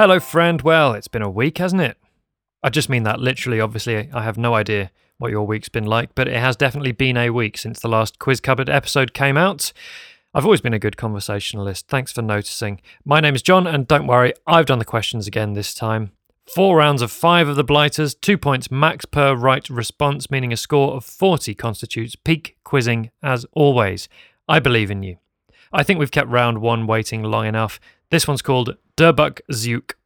Hello, friend. Well, it's been a week, hasn't it? I just mean that literally. Obviously, I have no idea what your week's been like, but it has definitely been a week since the last Quiz Cupboard episode came out. I've always been a good conversationalist. Thanks for noticing. My name is John, and don't worry, I've done the questions again this time. Four rounds of five of the blighters, two points max per right response, meaning a score of 40 constitutes peak quizzing as always. I believe in you. I think we've kept round one waiting long enough. This one's called Durbuk Zook.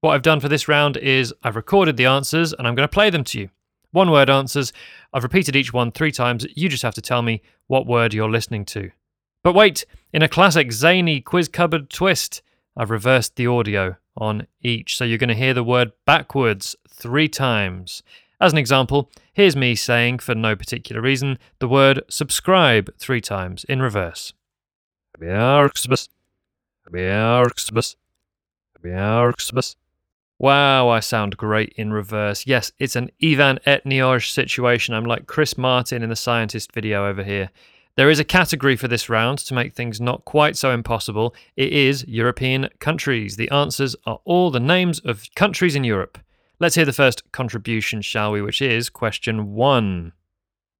What I've done for this round is I've recorded the answers and I'm going to play them to you. One word answers. I've repeated each one three times. You just have to tell me what word you're listening to. But wait, in a classic zany quiz cupboard twist, I've reversed the audio on each. So you're going to hear the word backwards three times. As an example, here's me saying, for no particular reason, the word subscribe three times in reverse. Wow, I sound great in reverse. Yes, it's an Ivan Etnioj situation. I'm like Chris Martin in the scientist video over here. There is a category for this round to make things not quite so impossible. It is European countries. The answers are all the names of countries in Europe. Let's hear the first contribution, shall we, which is question one.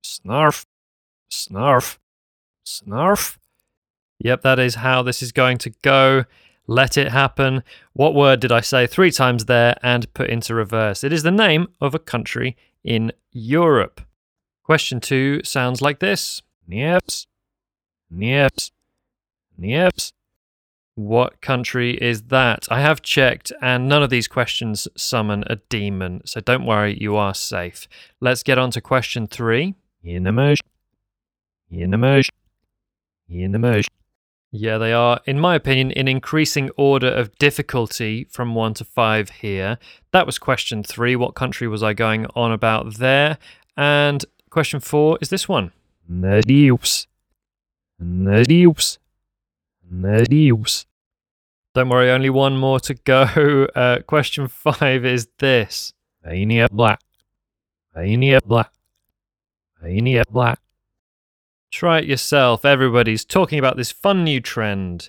Snarf, snarf, snarf. Yep, that is how this is going to go. Let it happen. What word did I say three times there and put into reverse? It is the name of a country in Europe. Question two sounds like this Nieps, Nieps, Nieps. What country is that? I have checked, and none of these questions summon a demon, so don't worry, you are safe. Let's get on to question three. In the merge. In the merge. In the merge. Yeah, they are, in my opinion, in increasing order of difficulty from one to five here. That was question three. What country was I going on about there? And question four is this one. Nadius. Nadius. Nadius. Don't worry, only one more to go. Uh, question five is this. Ainia Black. Ainia Black. Ainia Black. Try it yourself. Everybody's talking about this fun new trend,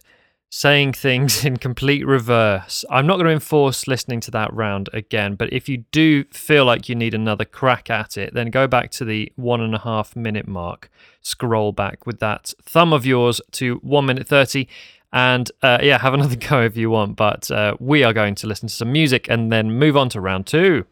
saying things in complete reverse. I'm not going to enforce listening to that round again, but if you do feel like you need another crack at it, then go back to the one and a half minute mark, scroll back with that thumb of yours to one minute 30. And uh, yeah, have another go if you want. But uh, we are going to listen to some music and then move on to round two.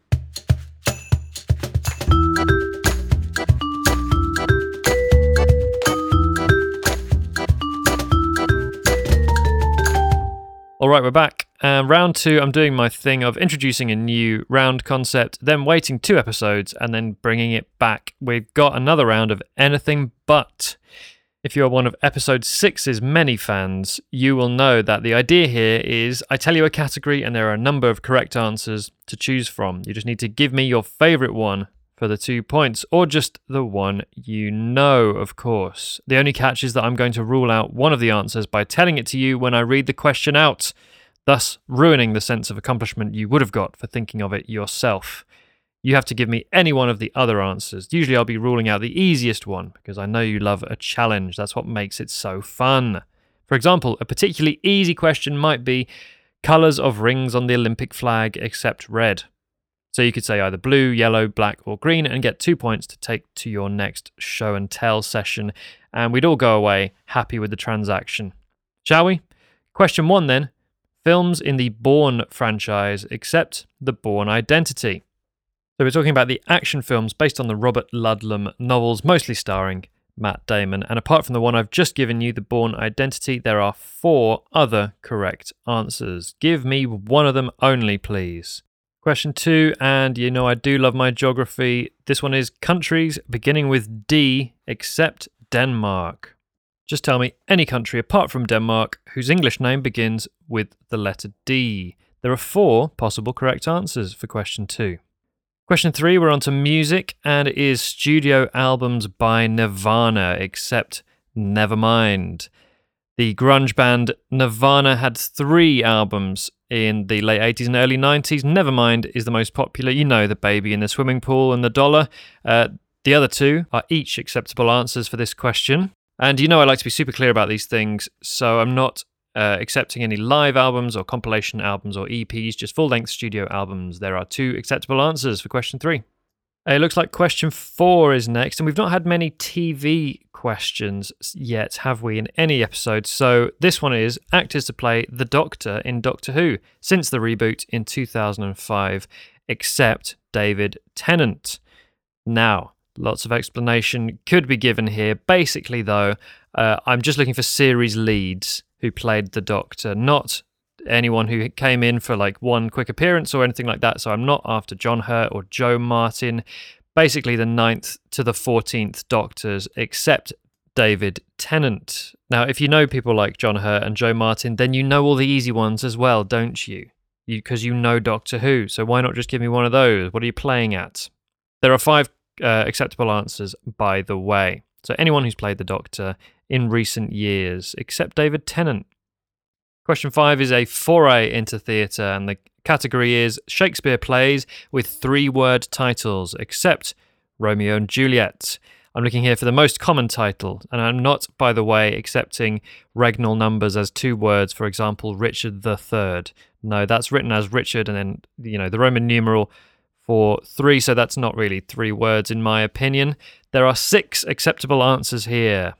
Right, we're back. Um, round two, I'm doing my thing of introducing a new round concept, then waiting two episodes, and then bringing it back. We've got another round of anything but. If you're one of episode six's many fans, you will know that the idea here is I tell you a category and there are a number of correct answers to choose from. You just need to give me your favorite one for the two points, or just the one you know, of course. The only catch is that I'm going to rule out one of the answers by telling it to you when I read the question out, thus ruining the sense of accomplishment you would have got for thinking of it yourself. You have to give me any one of the other answers. Usually I'll be ruling out the easiest one because I know you love a challenge. That's what makes it so fun. For example, a particularly easy question might be colours of rings on the Olympic flag except red. So you could say either blue, yellow, black, or green and get two points to take to your next show and tell session. And we'd all go away happy with the transaction. Shall we? Question one then films in the Bourne franchise, except the Bourne Identity. So we're talking about the action films based on the Robert Ludlum novels, mostly starring Matt Damon. And apart from the one I've just given you, the Bourne Identity, there are four other correct answers. Give me one of them only, please. Question two, and you know I do love my geography. This one is countries beginning with D except Denmark. Just tell me any country apart from Denmark whose English name begins with the letter D. There are four possible correct answers for question two. Question three, we're on to music, and it is studio albums by Nirvana, except Nevermind. The grunge band Nirvana had three albums in the late 80s and early 90s. Nevermind is the most popular. You know, The Baby in the Swimming Pool and The Dollar. Uh, the other two are each acceptable answers for this question. And you know, I like to be super clear about these things, so I'm not uh, accepting any live albums or compilation albums or EPs, just full length studio albums. There are two acceptable answers for question three. It looks like question four is next, and we've not had many TV questions yet, have we, in any episode? So this one is actors to play the Doctor in Doctor Who since the reboot in 2005, except David Tennant. Now, lots of explanation could be given here. Basically, though, uh, I'm just looking for series leads who played the Doctor, not anyone who came in for like one quick appearance or anything like that. So I'm not after John Hurt or Jo Martin. Basically, the ninth to the 14th Doctors, except David Tennant. Now, if you know people like John Hurt and Jo Martin, then you know all the easy ones as well, don't you? Because you, you, know Doctor Who. So why not just give me one of those? What are you playing at? There are five uh, acceptable answers, by the way. So anyone who's played the Doctor in recent years, except David Tennant. Question five is a foray into theatre, and the category is Shakespeare plays with three word titles, except Romeo and Juliet. I'm looking here for the most common title, and I'm not, by the way, accepting regnal numbers as two words, for example, Richard the Third. No, that's written as Richard and then, you know, the Roman numeral for three, so that's not really three words in my opinion. There are six acceptable answers here.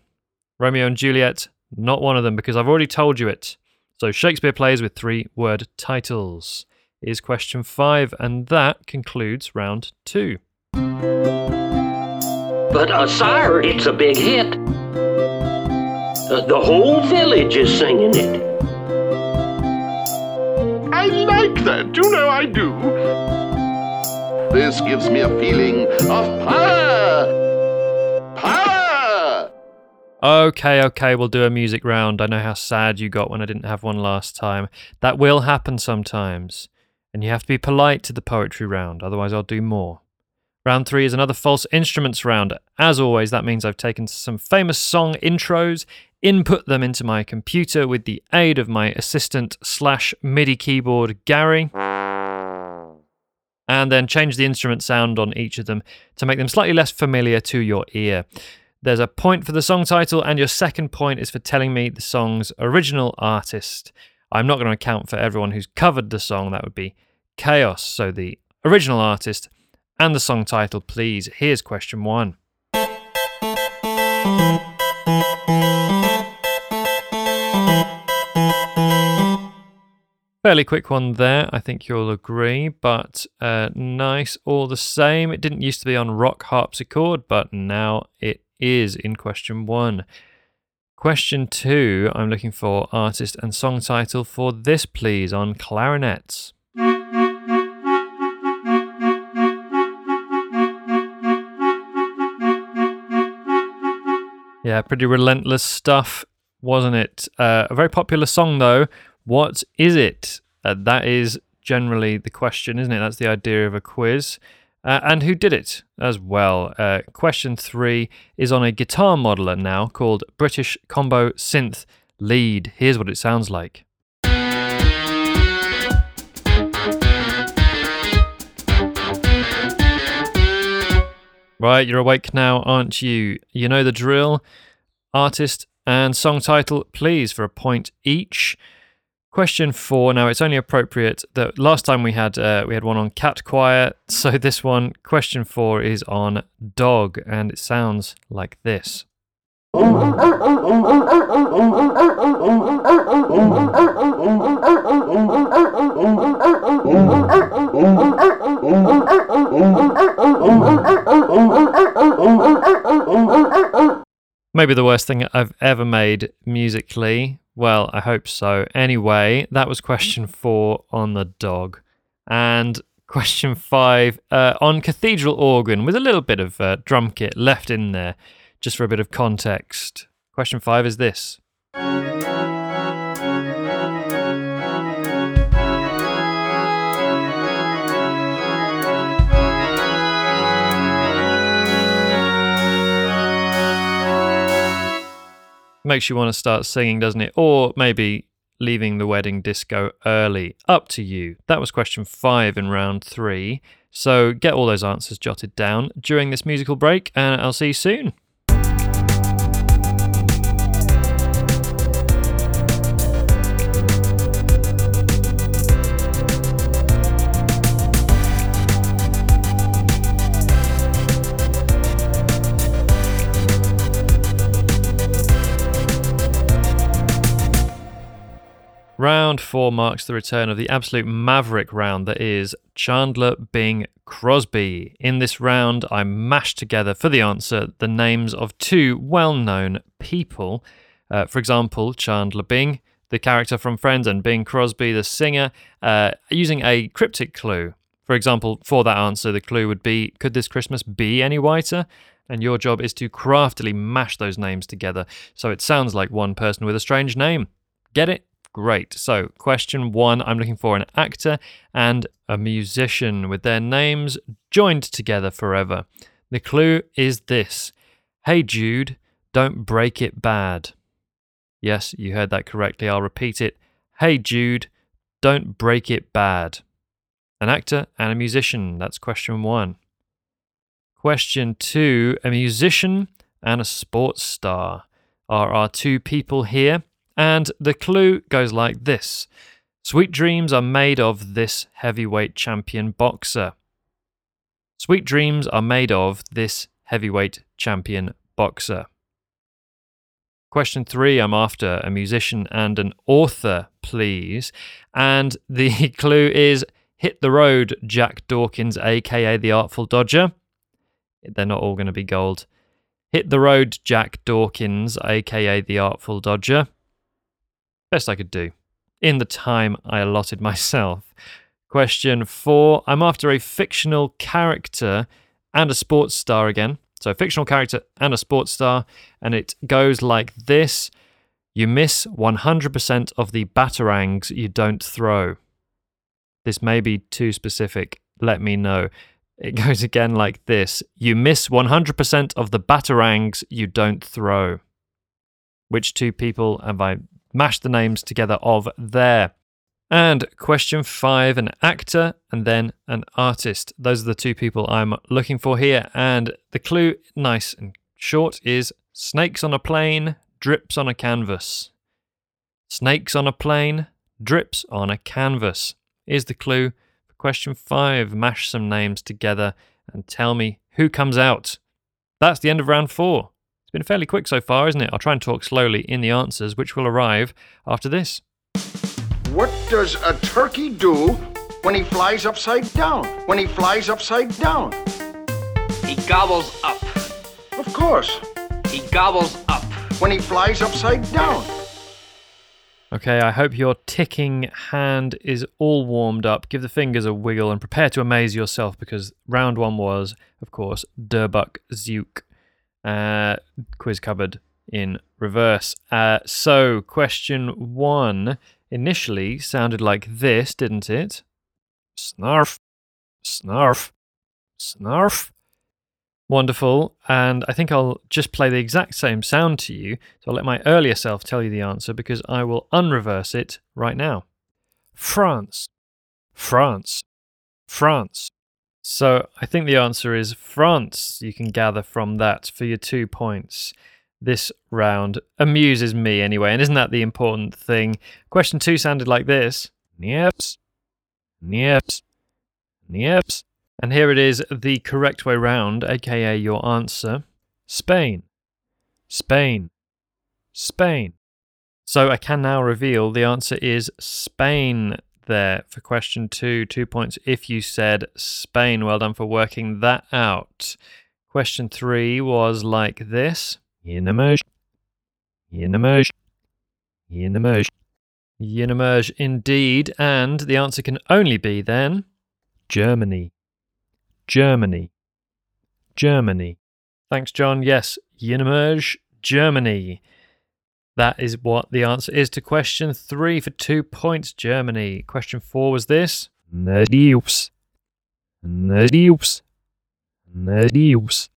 Romeo and Juliet, not one of them because I've already told you it. So Shakespeare plays with three word titles is question five, and that concludes round two. But, uh, sire, it's a big hit. Uh, the whole village is singing it. I like that, you know I do. This gives me a feeling of power! Okay, okay, we'll do a music round. I know how sad you got when I didn't have one last time. That will happen sometimes. And you have to be polite to the poetry round, otherwise, I'll do more. Round three is another false instruments round. As always, that means I've taken some famous song intros, input them into my computer with the aid of my assistant slash MIDI keyboard, Gary and then change the instrument sound on each of them to make them slightly less familiar to your ear. There's a point for the song title, and your second point is for telling me the song's original artist. I'm not going to account for everyone who's covered the song, that would be chaos. So, the original artist and the song title, please. Here's question one. Fairly quick one there, I think you'll agree, but uh, nice all the same. It didn't used to be on rock harpsichord, but now it is in question one. Question two, I'm looking for artist and song title for this, please, on clarinets. Yeah, pretty relentless stuff, wasn't it? Uh, a very popular song, though, what is it? Uh, that is generally the question, isn't it? That's the idea of a quiz. Uh, and who did it as well? Uh, question three is on a guitar modeler now called British Combo Synth Lead. Here's what it sounds like. Right, you're awake now, aren't you? You know the drill. Artist and song title, please, for a point each. Question four. Now it's only appropriate that last time we had uh, we had one on cat choir, so this one, question four, is on dog, and it sounds like this. Maybe the worst thing I've ever made musically. Well, I hope so. Anyway, that was question four on the dog. And question five uh, on cathedral organ with a little bit of uh, drum kit left in there, just for a bit of context. Question five is this. Makes you want to start singing, doesn't it? Or maybe leaving the wedding disco early. Up to you. That was question five in round three. So get all those answers jotted down during this musical break, and I'll see you soon. Round four marks the return of the absolute maverick round that is Chandler Bing Crosby. In this round, I mashed together for the answer the names of two well known people. Uh, for example, Chandler Bing, the character from Friends, and Bing Crosby, the singer, uh, using a cryptic clue. For example, for that answer, the clue would be Could this Christmas be any whiter? And your job is to craftily mash those names together so it sounds like one person with a strange name. Get it? Great. So, question one I'm looking for an actor and a musician with their names joined together forever. The clue is this Hey Jude, don't break it bad. Yes, you heard that correctly. I'll repeat it. Hey Jude, don't break it bad. An actor and a musician. That's question one. Question two A musician and a sports star are our two people here. And the clue goes like this Sweet dreams are made of this heavyweight champion boxer. Sweet dreams are made of this heavyweight champion boxer. Question three I'm after a musician and an author, please. And the clue is Hit the Road, Jack Dawkins, aka The Artful Dodger. They're not all going to be gold. Hit the Road, Jack Dawkins, aka The Artful Dodger. Best I could do in the time I allotted myself. Question four I'm after a fictional character and a sports star again. So, fictional character and a sports star, and it goes like this You miss 100% of the batarangs you don't throw. This may be too specific. Let me know. It goes again like this You miss 100% of the batarangs you don't throw. Which two people have I mashed the names together of there. And question five an actor and then an artist. Those are the two people I'm looking for here. And the clue, nice and short, is snakes on a plane, drips on a canvas. Snakes on a plane, drips on a canvas is the clue for question five. Mash some names together and tell me who comes out. That's the end of round four. It's been fairly quick so far, isn't it? I'll try and talk slowly in the answers, which will arrive after this. What does a turkey do when he flies upside down? When he flies upside down? He gobbles up. Of course. He gobbles up. When he flies upside down. Okay, I hope your ticking hand is all warmed up. Give the fingers a wiggle and prepare to amaze yourself because round one was, of course, Durbuk Zook uh, quiz cupboard in reverse. Uh, so, question one initially sounded like this, didn't it? Snarf, snarf, snarf. Wonderful. And I think I'll just play the exact same sound to you. So I'll let my earlier self tell you the answer because I will unreverse it right now. France, France, France. So I think the answer is France. You can gather from that for your two points. This round amuses me anyway, and isn't that the important thing? Question two sounded like this Nieps, Nieps, Nieps. And here it is the correct way round, aka your answer Spain, Spain, Spain. So I can now reveal the answer is Spain there for question two. Two points if you said Spain. Well done for working that out. Question three was like this Yinemerge. Yinemerge. Yinemerge. Yinemerge indeed. And the answer can only be then Germany. Germany. Germany. Thanks, John. Yes, Yinemerge, Germany. That is what the answer is to question three for two points, Germany. Question four was this. Nadius. Nadius. Nadius.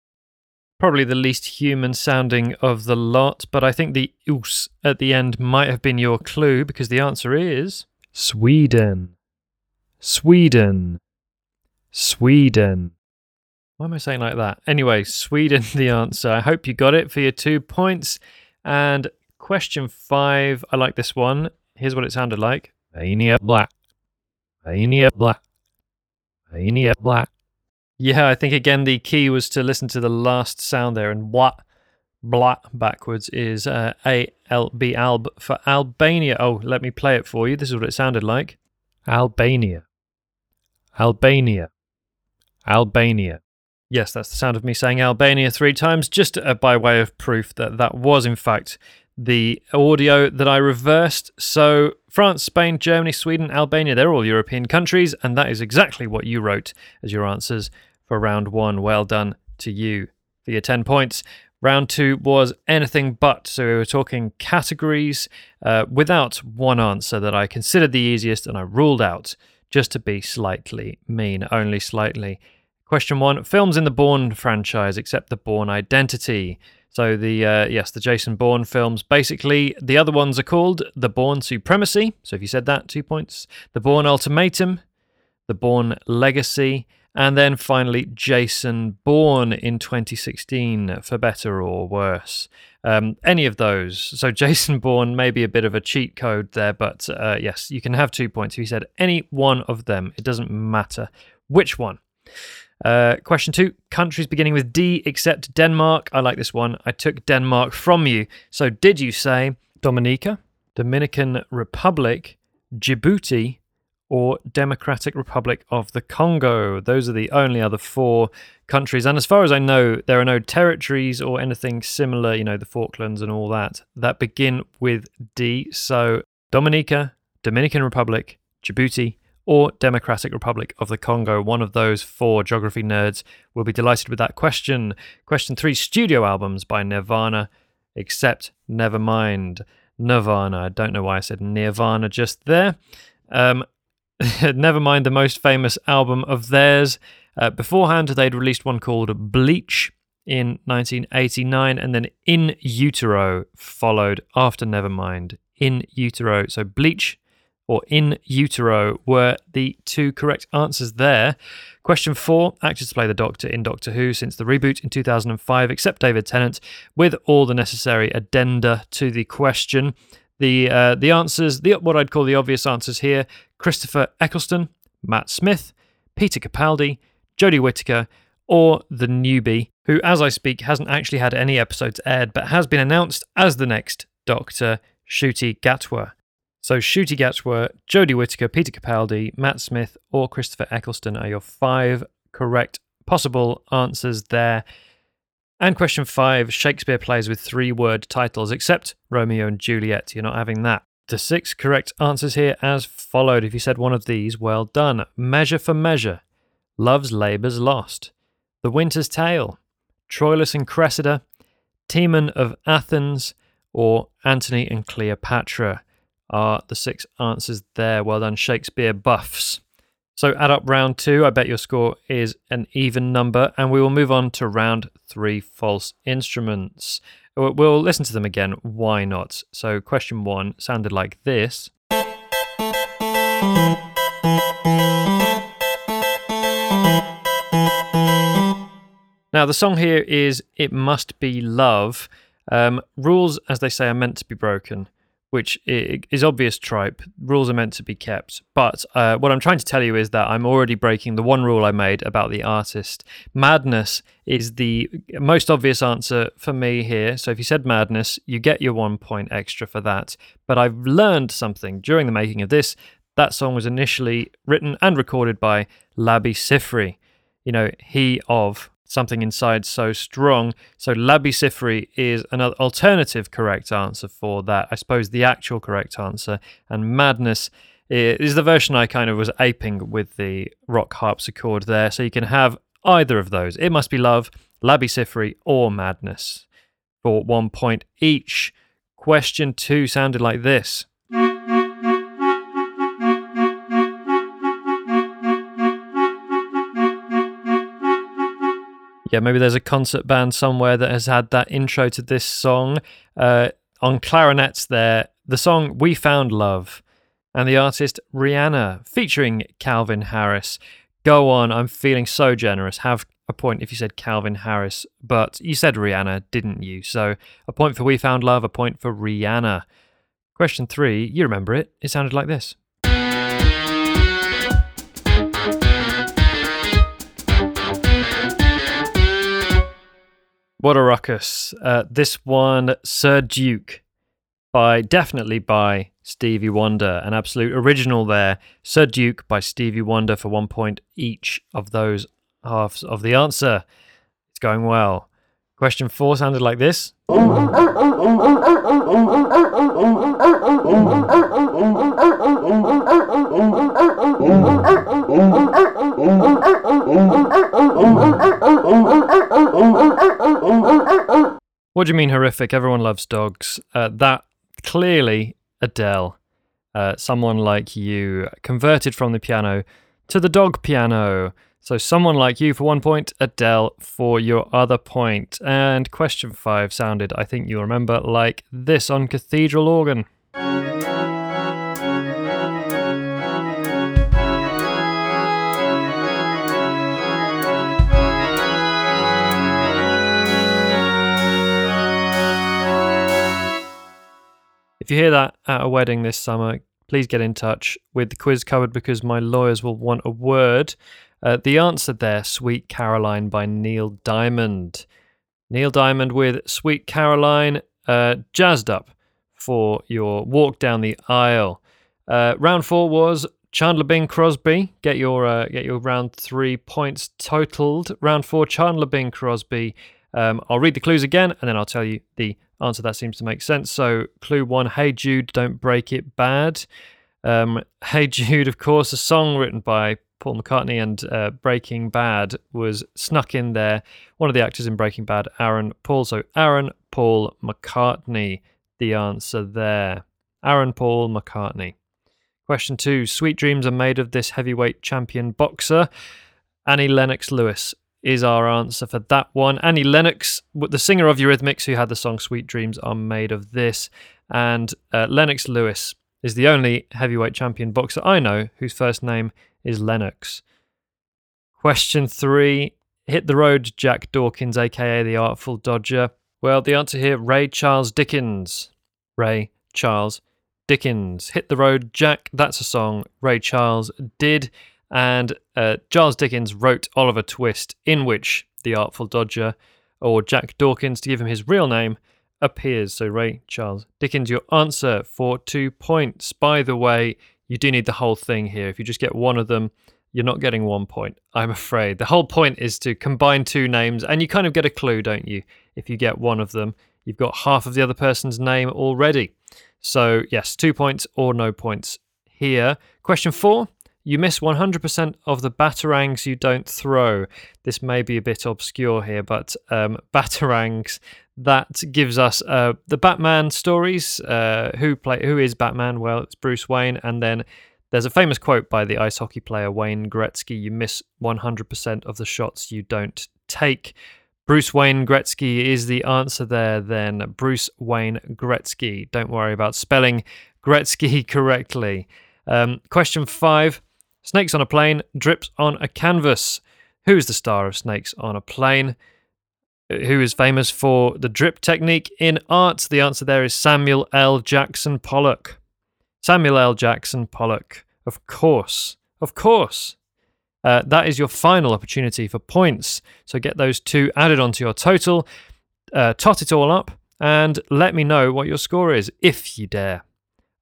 Probably the least human sounding of the lot, but I think the oos at the end might have been your clue because the answer is Sweden. Sweden. Sweden. Why am I saying like that? Anyway, Sweden, the answer. I hope you got it for your two points. And question five, I like this one. Here's what it sounded like. Vania black. Vania black. Vania black. Yeah, I think again the key was to listen to the last sound there, and what blah backwards is uh, A L B Alb for Albania. Oh, let me play it for you. This is what it sounded like. Albania. Albania. Albania. Yes, that's the sound of me saying Albania three times, just uh, by way of proof that that was, in fact, the audio that I reversed. So, France, Spain, Germany, Sweden, Albania, they're all European countries, and that is exactly what you wrote as your answers for round one. Well done to you for your 10 points. Round two was anything but. So we were talking categories uh, without one answer that I considered the easiest and I ruled out just to be slightly mean, only slightly. Question one Films in the Bourne franchise, except the Bourne Identity. So the uh, yes, the Jason Bourne films. Basically, the other ones are called the Bourne Supremacy. So if you said that, two points. The Bourne Ultimatum, the Bourne Legacy, and then finally, Jason Bourne in 2016, for better or worse. Um, any of those. So, Jason Bourne may be a bit of a cheat code there, but uh, yes, you can have two points if you said any one of them. It doesn't matter which one. Uh, question two countries beginning with D except Denmark. I like this one. I took Denmark from you. So, did you say Dominica, Dominican Republic, Djibouti, or Democratic Republic of the Congo. Those are the only other four countries. And as far as I know, there are no territories or anything similar, you know, the Falklands and all that, that begin with D. So Dominica, Dominican Republic, Djibouti, or Democratic Republic of the Congo. One of those four geography nerds will be delighted with that question. Question three studio albums by Nirvana, except Nevermind. Nirvana. I don't know why I said Nirvana just there. Um, never mind the most famous album of theirs. Uh, beforehand, they'd released one called Bleach in 1989, and then In Utero followed after Nevermind. In Utero. So Bleach or In Utero were the two correct answers there. Question four actors play the Doctor in Doctor Who since the reboot in 2005, except David Tennant, with all the necessary addenda to the question. The uh, the answers, the what I'd call the obvious answers here: Christopher Eccleston, Matt Smith, Peter Capaldi, Jodie Whittaker, or the newbie, who, as I speak, hasn't actually had any episodes aired, but has been announced as the next Doctor, Ncuti Gatwa. So Ncuti Gatwa, Jodie Whittaker, Peter Capaldi, Matt Smith, or Christopher Eccleston are your five correct possible answers there. And question five Shakespeare plays with three word titles, except Romeo and Juliet. You're not having that. The six correct answers here as followed. If you said one of these, well done. Measure for Measure, Love's Labour's Lost, The Winter's Tale, Troilus and Cressida, Timon of Athens, or Antony and Cleopatra are the six answers there. Well done, Shakespeare buffs. So add up round two. I bet your score is an even number, and we will move on to round three false instruments. We'll listen to them again. Why not? So, question one sounded like this. Now, the song here is It Must Be Love. Um, rules, as they say, are meant to be broken which is obvious tripe. Rules are meant to be kept. But uh, what I'm trying to tell you is that I'm already breaking the one rule I made about the artist. Madness is the most obvious answer for me here. So if you said madness, you get your one point extra for that. But I've learned something during the making of this. That song was initially written and recorded by Labi Siffre. You know, he of something inside so strong. So Labi Siffre is an alternative correct answer for that. I suppose the actual correct answer. And Madness is the version I kind of was aping with the rock harpsichord there. So you can have either of those. It must be love, Labi Siffre, or Madness for one point each. Question two sounded like this. Yeah, maybe there's a concert band somewhere that has had that intro to this song. Uh, on clarinets, there, the song We Found Love, and the artist Rihanna featuring Calvin Harris. Go on, I'm feeling so generous. Have a point if you said Calvin Harris, but you said Rihanna, didn't you? So a point for We Found Love, a point for Rihanna. Question three, you remember it. It sounded like this. What a ruckus. Uh, this one, Sir Duke, by definitely by Stevie Wonder, an absolute original there. Sir Duke by Stevie Wonder for one point each of those halves of the answer. It's going well. Question four sounded like this. What do you mean horrific? Everyone loves dogs. Uh, that clearly Adele, uh, someone like you, converted from the piano to the dog piano. So, someone like you for one point, Adele for your other point. And question five sounded, I think you'll remember, like this on cathedral organ. If you hear that at a wedding this summer, please get in touch with the Quiz Cupboard because my lawyers will want a word. Uh, the answer there, Sweet Caroline by Neil Diamond. Neil Diamond with Sweet Caroline uh, jazzed up for your walk down the aisle. Uh, round four was Chandler Bing Crosby. Get your uh, get your round three points totaled. Round four, Chandler Bing Crosby. Um, I'll read the clues again and then I'll tell you the answer that seems to make sense. So, clue one Hey Jude, Don't Break It Bad. Um, hey Jude, of course, a song written by Paul McCartney and uh, Breaking Bad was snuck in there. One of the actors in Breaking Bad, Aaron Paul. So, Aaron Paul McCartney, the answer there. Aaron Paul McCartney. Question two Sweet dreams are made of this heavyweight champion boxer, Annie Lennox Lewis is our answer for that one. Annie Lennox, the singer of Eurythmics, who had the song Sweet Dreams Are Made of This. And uh, Lennox Lewis is the only heavyweight champion boxer I know whose first name is Lennox. Question three Hit the road, Jack Dawkins, aka the Artful Dodger. Well, the answer here Ray Charles Dickens. Ray Charles Dickens. Hit the road, Jack. That's a song Ray Charles did. And uh, Charles Dickens wrote Oliver Twist, in which the Artful Dodger, or Jack Dawkins, to give him his real name, appears. So, Ray Charles Dickens, your answer for two points. By the way, you do need the whole thing here. If you just get one of them, you're not getting one point, I'm afraid. The whole point is to combine two names, and you kind of get a clue, don't you? If you get one of them, you've got half of the other person's name already. So, yes, two points or no points here. Question four you miss 100% of the batarangs you don't throw. This may be a bit obscure here, but um, batarangs that gives us uh, the Batman stories. Uh, who play? Who is Batman? Well, it's Bruce Wayne, and then there's a famous quote by the ice hockey player Wayne Gretzky: "You miss 100% of the shots you don't take." Bruce Wayne Gretzky is the answer there. Then Bruce Wayne Gretzky. Don't worry about spelling Gretzky correctly. Um, question five. Snakes on a Plane drips on a canvas. Who is the star of Snakes on a Plane? Who is famous for the drip technique in art? The answer there is Samuel L. Jackson Pollock. Samuel L. Jackson Pollock. Of course. Of course. Uh, that is your final opportunity for points. So get those two added onto your total, uh, tot it all up, and let me know what your score is, if you dare.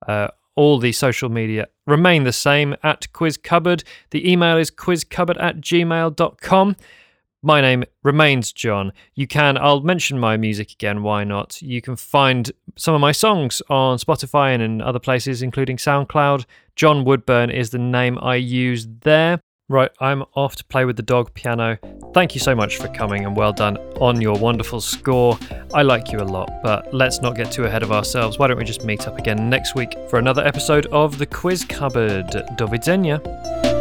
Uh, all the social media remain the same at Quiz Cupboard. The email is quizcupboard at gmail.com. My name remains John. You can, I'll mention my music again, why not? You can find some of my songs on Spotify and in other places, including SoundCloud. John Woodburn is the name I use there. Right, I'm off to play with the dog piano. Thank you so much for coming and well done on your wonderful score. I like you a lot, but let's not get too ahead of ourselves. Why don't we just meet up again next week for another episode of The Quiz Cupboard? Do widzenia.